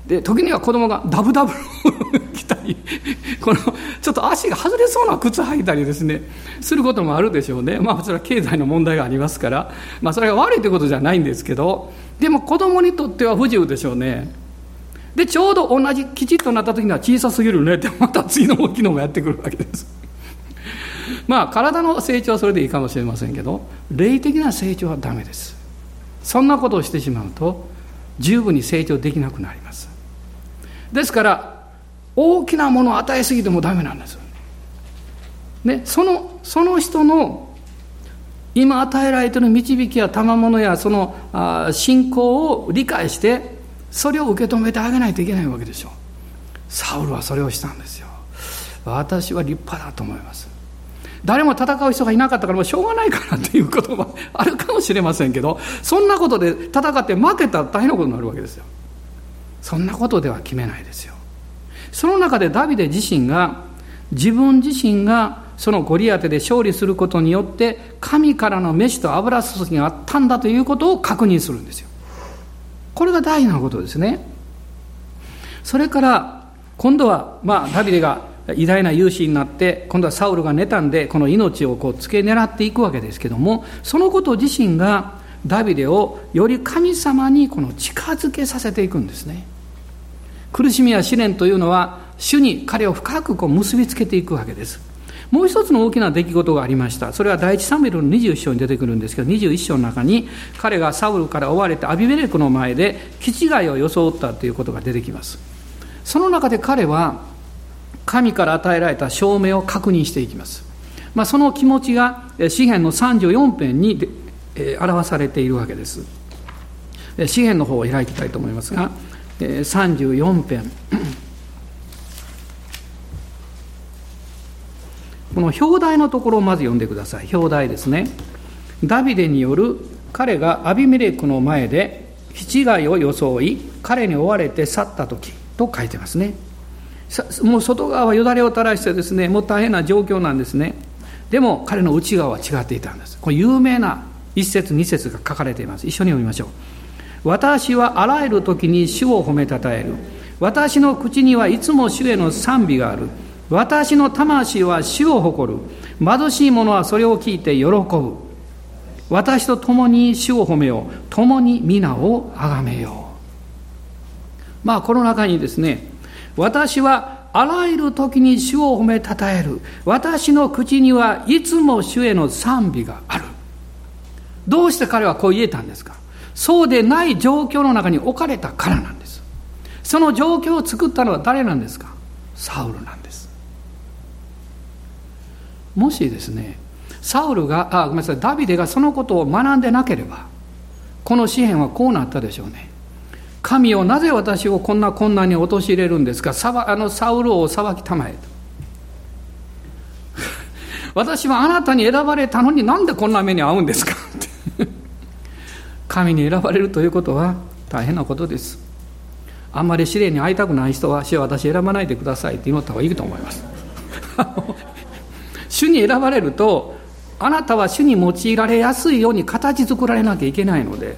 で時には子供がダブダブ 着たりこのちょっと足が外れそうな靴履いたりですねすることもあるでしょうね。まあそれは経済の問題がありますから。まあそれが悪いということじゃないんですけどでも子供にとっては不自由でしょうね。でちょうど同じきちっとなった時には小さすぎるね。ってまた次の大きいのがやってくるわけです。まあ体の成長はそれでいいかもしれませんけど霊的な成長はダメです。そんなことをしてしまうと十分に成長できなくなります。ですから大きなものを与えすぎてもダメなんです。ね、そのその人の今与えられている導きや賜物やそのあ信仰を理解してそれを受け止めてあげないといけないわけでしょ。うサウルはそれをしたんですよ。私は立派だと思います。誰も戦う人がいなかったからもうしょうがないかなっていうこともあるかもしれませんけどそんなことで戦って負けたら大変なことになるわけですよ。そんなことでは決めないですよ。その中でダビデ自身が自分自身がそのゴリアテで勝利することによって神からの飯と油注ぎがあったんだということを確認するんですよ。これが大事なことですね。それから今度はまあダビデが偉大な勇士になって今度はサウルが妬んでこの命をこう付け狙っていくわけですけどもそのこと自身がダビデをより神様にこの近づけさせていくんですね苦しみや試練というのは主に彼を深くこう結びつけていくわけですもう一つの大きな出来事がありました。それは第一サムエルの21章に出てくるんですけど、21章の中に彼がサウルから追われてアビメレクの前で気違いを装ったということが出てきます。その中で彼は神から与えられた証明を確認していきます。まあ、その気持ちが詩篇の34編に表されているわけです。詩篇の方を開きたいと思いますが、34編。この表題のところをまず読んでください表題ですねダビデによる彼がアビメレクの前で気違いを装い彼に追われて去った時と書いてますねもう外側はよだれを垂らしてですねもう大変な状況なんですね。でも彼の内側は違っていたんです。これ有名な一節二節が書かれています。一緒に読みましょう。私はあらゆる時に主を褒めたたえる。私の口にはいつも主への賛美がある。私の魂は主を誇る。貧しい者はそれを聞いて喜ぶ。私と共に主を褒めよう。共に皆を崇めよう。まあこの中にですね私はあらゆる時に主を褒めたたえる。私の口にはいつも主への賛美がある。どうして彼はこう言えたんですか？そうでない状況の中に置かれたからなんです。その状況を作ったのは誰なんですか？サウルなんです。もしですねサウルがあごめんなさいダビデがそのことを学んでなければこの詩篇はこうなったでしょうね。神をなぜ私をこんな困難に陥れるんですか？あのサウルを裁きたまえと。私はあなたに選ばれたのになんでこんな目に遭うんですか？神に選ばれるということは大変なことです。あんまり試練に会いたくない人は死は私選ばないでくださいって祈った方がいいと思います。主に選ばれるとあなたは主に用いられやすいように形作られなきゃいけないので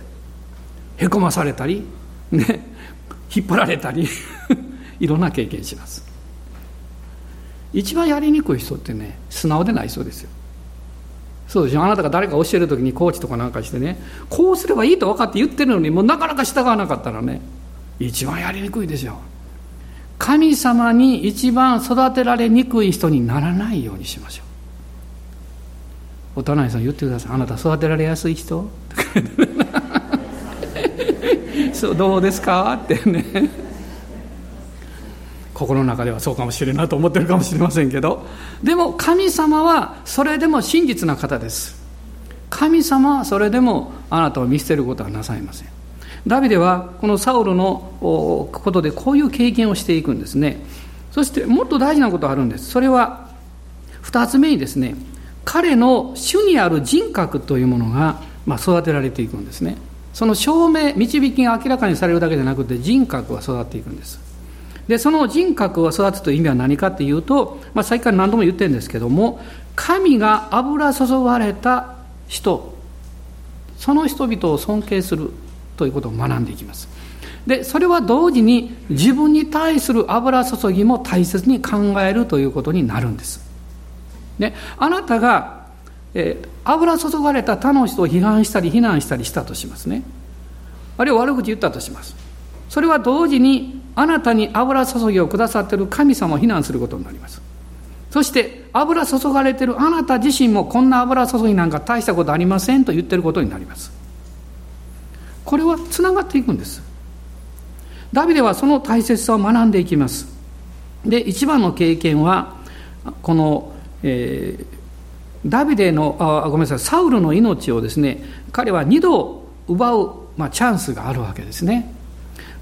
へこまされたり、ね、引っ張られたり いろんな経験します。一番やりにくい人ってね素直でない人ですよ。そうでしょあなたが誰か教える時にコーチとかなんかしてねこうすればいいと分かって言ってるのにもうなかなか従わなかったらね一番やりにくいですよ。神様に一番育てられにくい人にならないようにしましょう。お隣さん言ってください。あなた育てられやすい人？そうどうですか？ってね。心の中ではそうかもしれんなと思ってるかもしれませんけど。でも神様はそれでも真実な方です。神様はそれでもあなたを見捨てることはなさいません。ダビデはこのサウルのことでこういう経験をしていくんですね。そしてもっと大事なことがあるんです。それは2つ目にですね彼の主にある人格というものが、まあ、育てられていくんですね。その証明導きが明らかにされるだけでなくて人格が育っていくんです。でその人格を育つという意味は何かっていうと、まあ、さっきから何度も言ってるんですけども神が油注がれた人。その人々を尊敬するということを学んでいきます。でそれは同時に自分に対する油注ぎも大切に考えるということになるんです。ね、あなたが、え、油注がれた他の人を批判したり非難したりしたとしますね。あるいは悪口言ったとします。それは同時にあなたに油注ぎをくださっている神様を非難することになります。そして油注がれているあなた自身もこんな油注ぎなんか大したことありませんと言ってることになります。これはつながっていくんです。ダビデはその大切さを学んでいきます。で一番の経験はこの、えー、ダビデのあごめんなさいサウルの命をですね彼は2度奪う、まあ、チャンスがあるわけですね。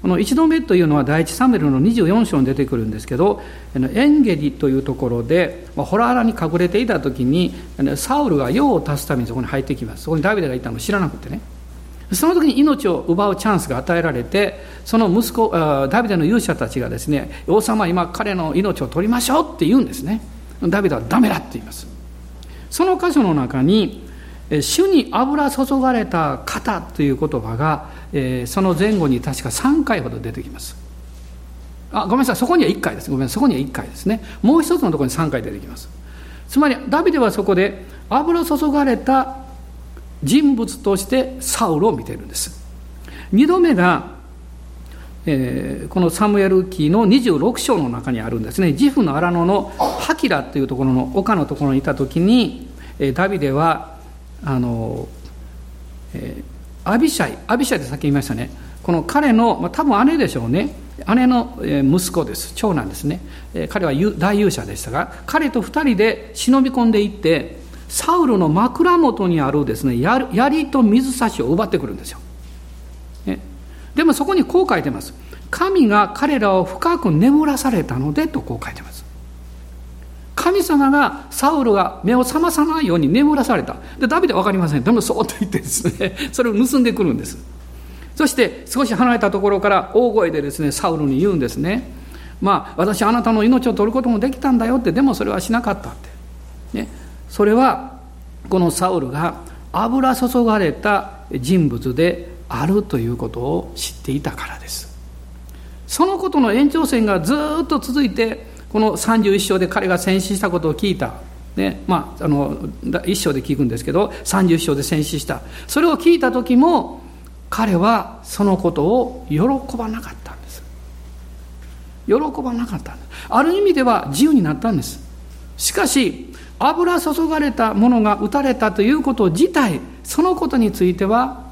この1度目というのは第一サムエルの24章に出てくるんですけどエンゲリというところでホラーラに隠れていた時にサウルが用を足すためにそこに入ってきます。そこにダビデがいたのを知らなくてね。その時に命を奪うチャンスが与えられてその息子ダビデの勇者たちがですね王様今彼の命を取りましょうって言うんですね。ダビデはダメだって言います。その箇所の中に主に油注がれた方という言葉が、え、その前後に確か3回ほど出てきます。あごめんなさい。そこには1回です。ごめんなさい。そこには1回ですね。もう一つのところに3回出てきます。つまりダビデはそこで油注がれた人物としてサウルを見ているんです。2度目が、えー、このサムエル記の26章の中にあるんですね。ジフの荒野のハキラというところの丘のところにいた時に、えー、ダビデはあの、えー、アビシャイアビシャイってさっき言いましたね。この彼の、まあ、多分姉でしょうね。姉の息子です。長男ですね。彼は大勇者でしたが彼と2人で忍び込んでいってサウルの枕元にあるですね槍と水差しを奪ってくるんですよ、でもそこにこう書いてます。神が彼らを深く眠らされたのでとこう書いてます。神様がサウルが目を覚まさないように眠らされた。でダビデは分かりません。でもそうと言ってですね それを盗んでくるんです。そして少し離れたところから大声でですねサウルに言うんですね。まあ私あなたの命を取ることもできたんだよってでもそれはしなかったって。ね。それはこのサウルが油注がれた人物であるということを知っていたからです。そのことの延長線がずっと続いてこの31章で彼が戦死したことを聞いた。ねまあ、あの1章で聞くんですけど31章で戦死した。それを聞いた時も彼はそのことを喜ばなかったんです。喜ばなかったんです。ある意味では自由になったんです。しかし油注がれたものが打たれたということ自体そのことについては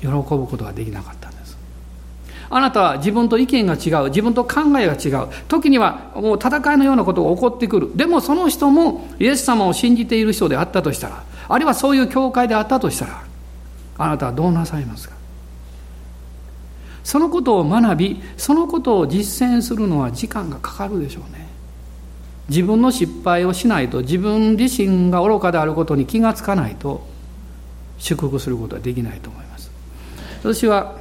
喜ぶことができなかったんです。あなたは自分と意見が違う自分と考えが違う。時にはもう戦いのようなことが起こってくる。でもその人もイエス様を信じている人であったとしたらあるいはそういう教会であったとしたらあなたはどうなさいますか？そのことを学びそのことを実践するのは時間がかかるでしょうね。自分の失敗をしないと自分自身が愚かであることに気がつかないと祝福することはできないと思います。私は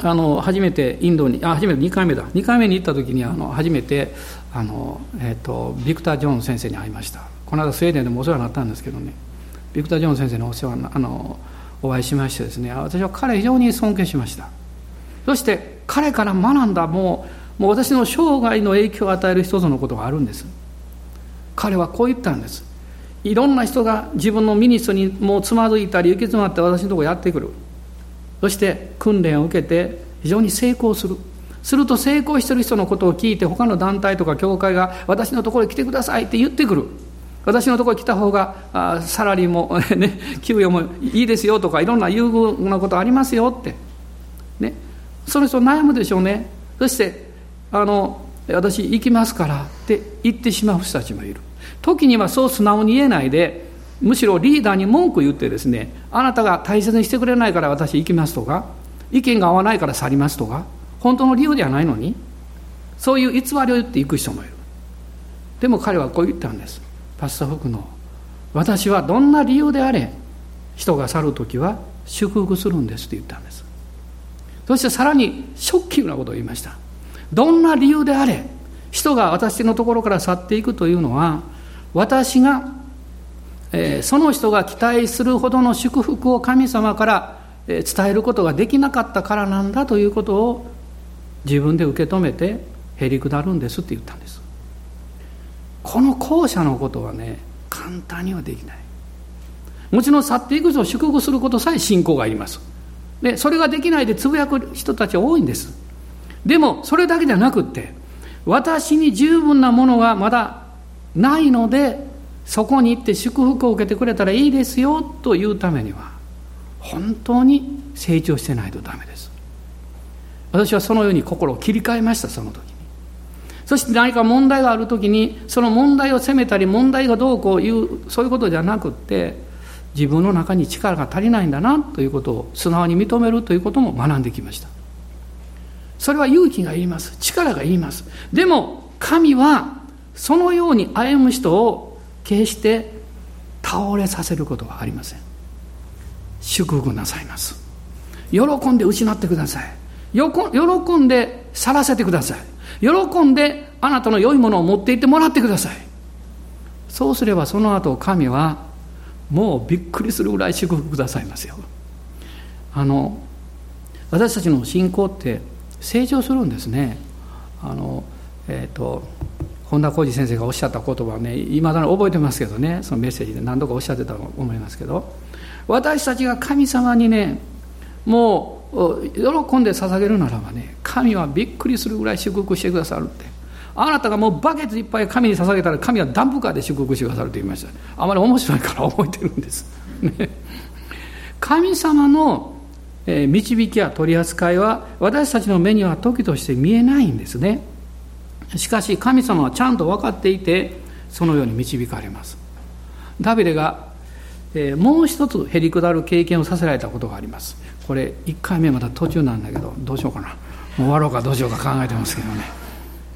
あの初めてインドにあ初めて2回目だ。2回目に行った時にあの初めてあの、えーと、ビクター・ジョーン先生に会いました。この間スウェーデンでもお世話になったんですけどね。ビクター・ジョーン先生にお世話あのお会いしましてですね私は彼非常に尊敬しました。そして彼から学んだもうもう私の生涯の影響を与える一つのことがあるんです。彼はこう言ったんです。いろんな人が自分のミニストにもうつまずいたり行き詰まって私のところやってくる。そして訓練を受けて非常に成功する。すると成功してる人のことを聞いて他の団体とか教会が私のところに来てくださいって言ってくる。私のところに来た方があサラリーも、ね、給与もいいですよとかいろんな優遇なことありますよって、ね、その人悩むでしょうね。そしてあの私行きますからって言ってしまう人たちもいる。時にはそう素直に言えないでむしろリーダーに文句言ってですねあなたが大切にしてくれないから私行きますとか意見が合わないから去りますとか本当の理由ではないのにそういう偽りを言っていく人もいる。でも彼はこう言ったんです。パスタフクの私はどんな理由であれ人が去る時は祝福するんですって言ったんです。そしてさらにショッキングなことを言いました。どんな理由であれ人が私のところから去っていくというのは私が、え、その人が期待するほどの祝福を神様から、伝えることができなかったからなんだということを自分で受け止めてへりくだるんですって言ったんです。この後者のことはね簡単にはできない。もちろん去っていく人を祝福することさえ信仰がいります。でそれができないでつぶやく人たちは多いんです。でもそれだけじゃなくって私に十分なものがまだないのでそこに行って祝福を受けてくれたらいいですよというためには本当に成長してないとダメです。私はそのように心を切り替えましたその時に。そして何か問題がある時にその問題を責めたり問題がどうこう言うそういうことじゃなくって自分の中に力が足りないんだなということを素直に認めるということも学んできました。それは勇気がいります。力がいります。でも神はそのように歩む人を決して倒れさせることはありません。祝福なさいます。喜んで失ってください。喜んで去らせてください。喜んであなたの良いものを持っていってもらってください。そうすればその後神はもうびっくりするぐらい祝福くださいますよ。あの私たちの信仰って成長するんですね。あのえっ、ー、と本田浩二先生がおっしゃった言葉をねいまだに覚えてますけどねそのメッセージで何度かおっしゃってたと思いますけど。私たちが神様にねもう喜んで捧げるならばね神はびっくりするぐらい祝福してくださるって。あなたがもうバケツいっぱい神に捧げたら神はダンプカーで祝福してくださると言いました。あまり面白いから覚えてるんです、ね、神様の導きや取り扱いは私たちの目には時として見えないんですね。しかし神様はちゃんと分かっていてそのように導かれます。ダビデが、えー、もう一つへりくだる経験をさせられたことがあります。これ1回目まだ途中なんだけどどうしようかな。もう終わろうかどうしようか考えてますけどね。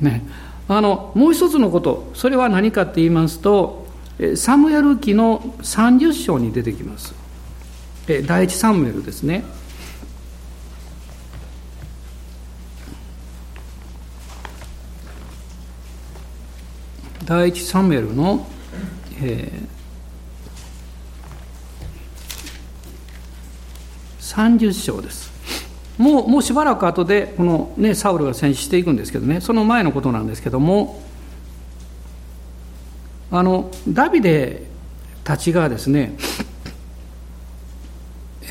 ね。あのもう一つのことそれは何かって言いますとサムエル記の30章に出てきます。第一サムエルですね。第一サムエルの、えー、30章です。もうもうしばらく後でこの、ね、サウルが戦死していくんですけどね。その前のことなんですけどもあのダビデたちがですね、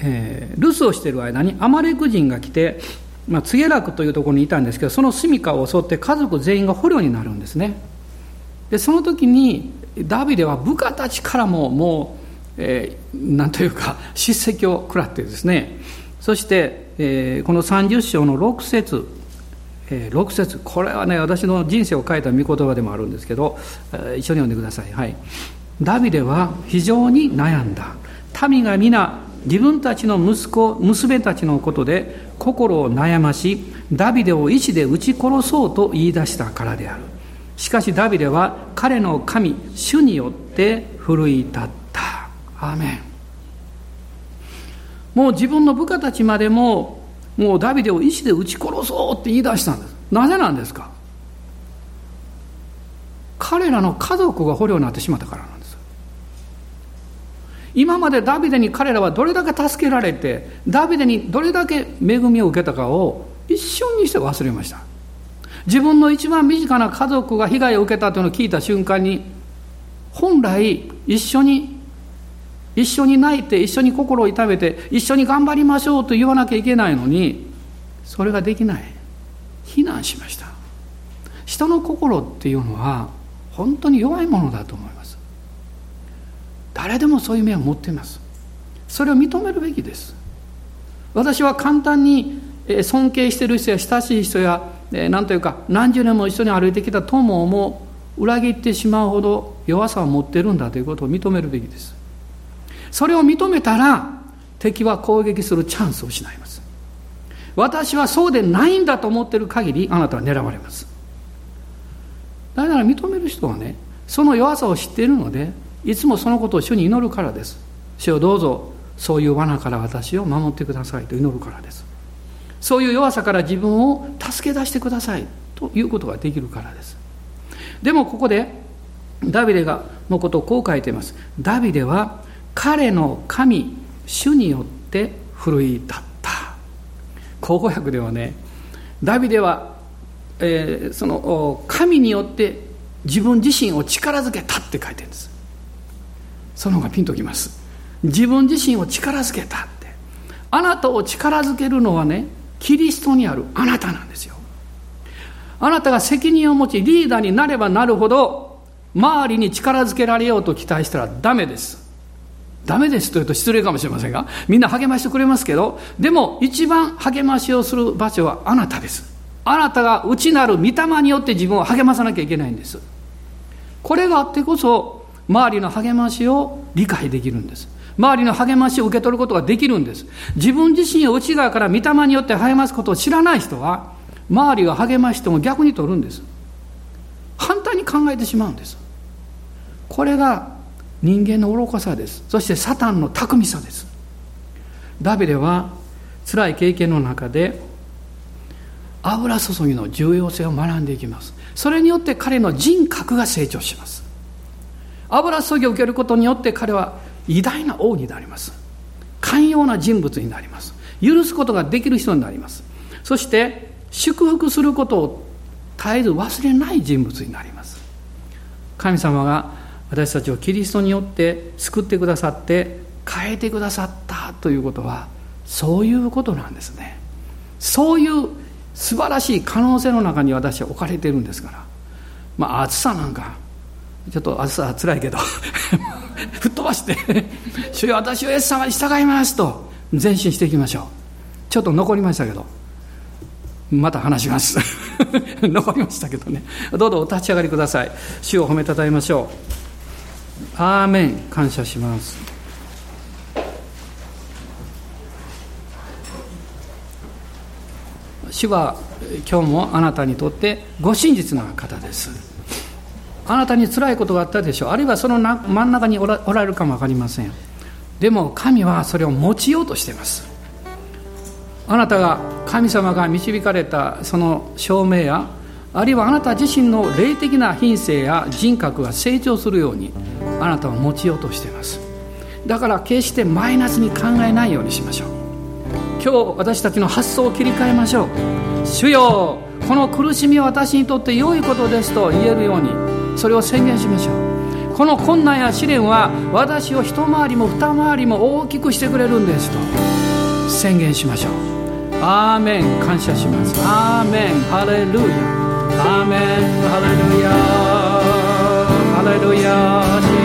えー、留守をしている間にアマレク人が来て、まあ、ツゲラクというところにいたんですけどその住処を襲って家族全員が捕虜になるんですね。でその時にダビデは部下たちからももう、えー、というか叱責を食らってですね。そして、えー、この30章の6節えー、6節これはね私の人生を変えた御言葉でもあるんですけど、えー、一緒に読んでください、はい、ダビデは非常に悩んだ。民が皆自分たちの息子娘たちのことで心を悩ましダビデを石で撃ち殺そうと言い出したからである。しかしダビデは彼の神主によって奮い立った。アーメン。もう自分の部下たちまでももうダビデを石で撃ち殺そうって言い出したんです。なぜなんですか？彼らの家族が捕虜になってしまったからなんです。今までダビデに彼らはどれだけ助けられてダビデにどれだけ恵みを受けたかを一瞬にして忘れました。自分の一番身近な家族が被害を受けたというのを聞いた瞬間に本来一緒に一緒に泣いて一緒に心を痛めて一緒に頑張りましょうと言わなきゃいけないのにそれができない。非難しました。人の心っていうのは本当に弱いものだと思います。誰でもそういう面を持っています。それを認めるべきです。私は簡単に尊敬している人や親しい人や何というか何十年も一緒に歩いてきた友も裏切ってしまうほど弱さを持ってるんだということを認めるべきです。それを認めたら敵は攻撃するチャンスを失います。私はそうでないんだと思っている限りあなたは狙われます。だから認める人はねその弱さを知っているのでいつもそのことを主に祈るからです。主をどうぞそういう罠から私を守ってくださいと祈るからです。そういう弱さから自分を助け出してくださいということができるからです。でもここでダビデがのことをこう書いています。ダビデは彼の神主によって奮い立った。口語訳ではねダビデは、えー、その神によって自分自身を力づけたって書いてるんです。その方がピンときます。自分自身を力づけたって。あなたを力づけるのはねキリストにあるあなたなんですよあなたが責任を持ちリーダーになればなるほど周りに力づけられようと期待したらダメですダメですというと失礼かもしれませんがみんな励ましてくれますけどでも一番励ましをする場所はあなたですあなたが内なる御霊によって自分を励まさなきゃいけないんです。これがあってこそ、周りの励ましを理解できるんです。周りの励ましを受け取ることができるんです。自分自身を内側から御霊によって励ますことを知らない人は、周りが励ましても逆に取るんです。反対に考えてしまうんです。これが人間の愚かさです。そしてサタンの巧みさです。ダビデは辛い経験の中で油注ぎの重要性を学んでいきますそれによって彼の人格が成長します油注ぎを受けることによって彼は偉大な王になります。寛容な人物になります。許すことができる人になります。そして祝福することを絶えず忘れない人物になります。神様が私たちをキリストによって救ってくださって変えてくださったということはそういうことなんですね。そういう素晴らしい可能性の中に私は置かれているんですから。まあ暑さなんかちょっと暑さは辛いけど。吹っ飛ばして「主よ私をイエス様に従います」と前進していきましょう。ちょっと残りましたけどまた話します。残りましたけどね。どうぞお立ち上がりください。主を褒めたたえましょう。アーメン。感謝します。主は今日もあなたにとってご真実な方です。あなたに辛いことがあったでしょう。あるいはその真ん中におられるかも分かりません。でも神はそれを持ちようとしています。あなたが神様が導かれたその証明やあるいはあなた自身の霊的な品性や人格が成長するようにあなたは持ちようとしています。だから決してマイナスに考えないようにしましょう。今日私たちの発想を切り替えましょう。主よこの苦しみは私にとって良いことですと言えるようにそれを宣言しましょう。この困難や試練は私を一回りも二回りも大きくしてくれるんですと宣言しましょう。アーメン。感謝します。アーメン。ハレルヤ。アーメン。ハレルヤ。ハレルヤ。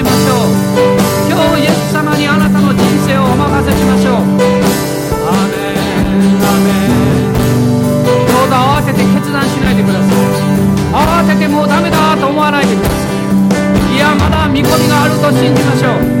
見込みがあると信じましょう。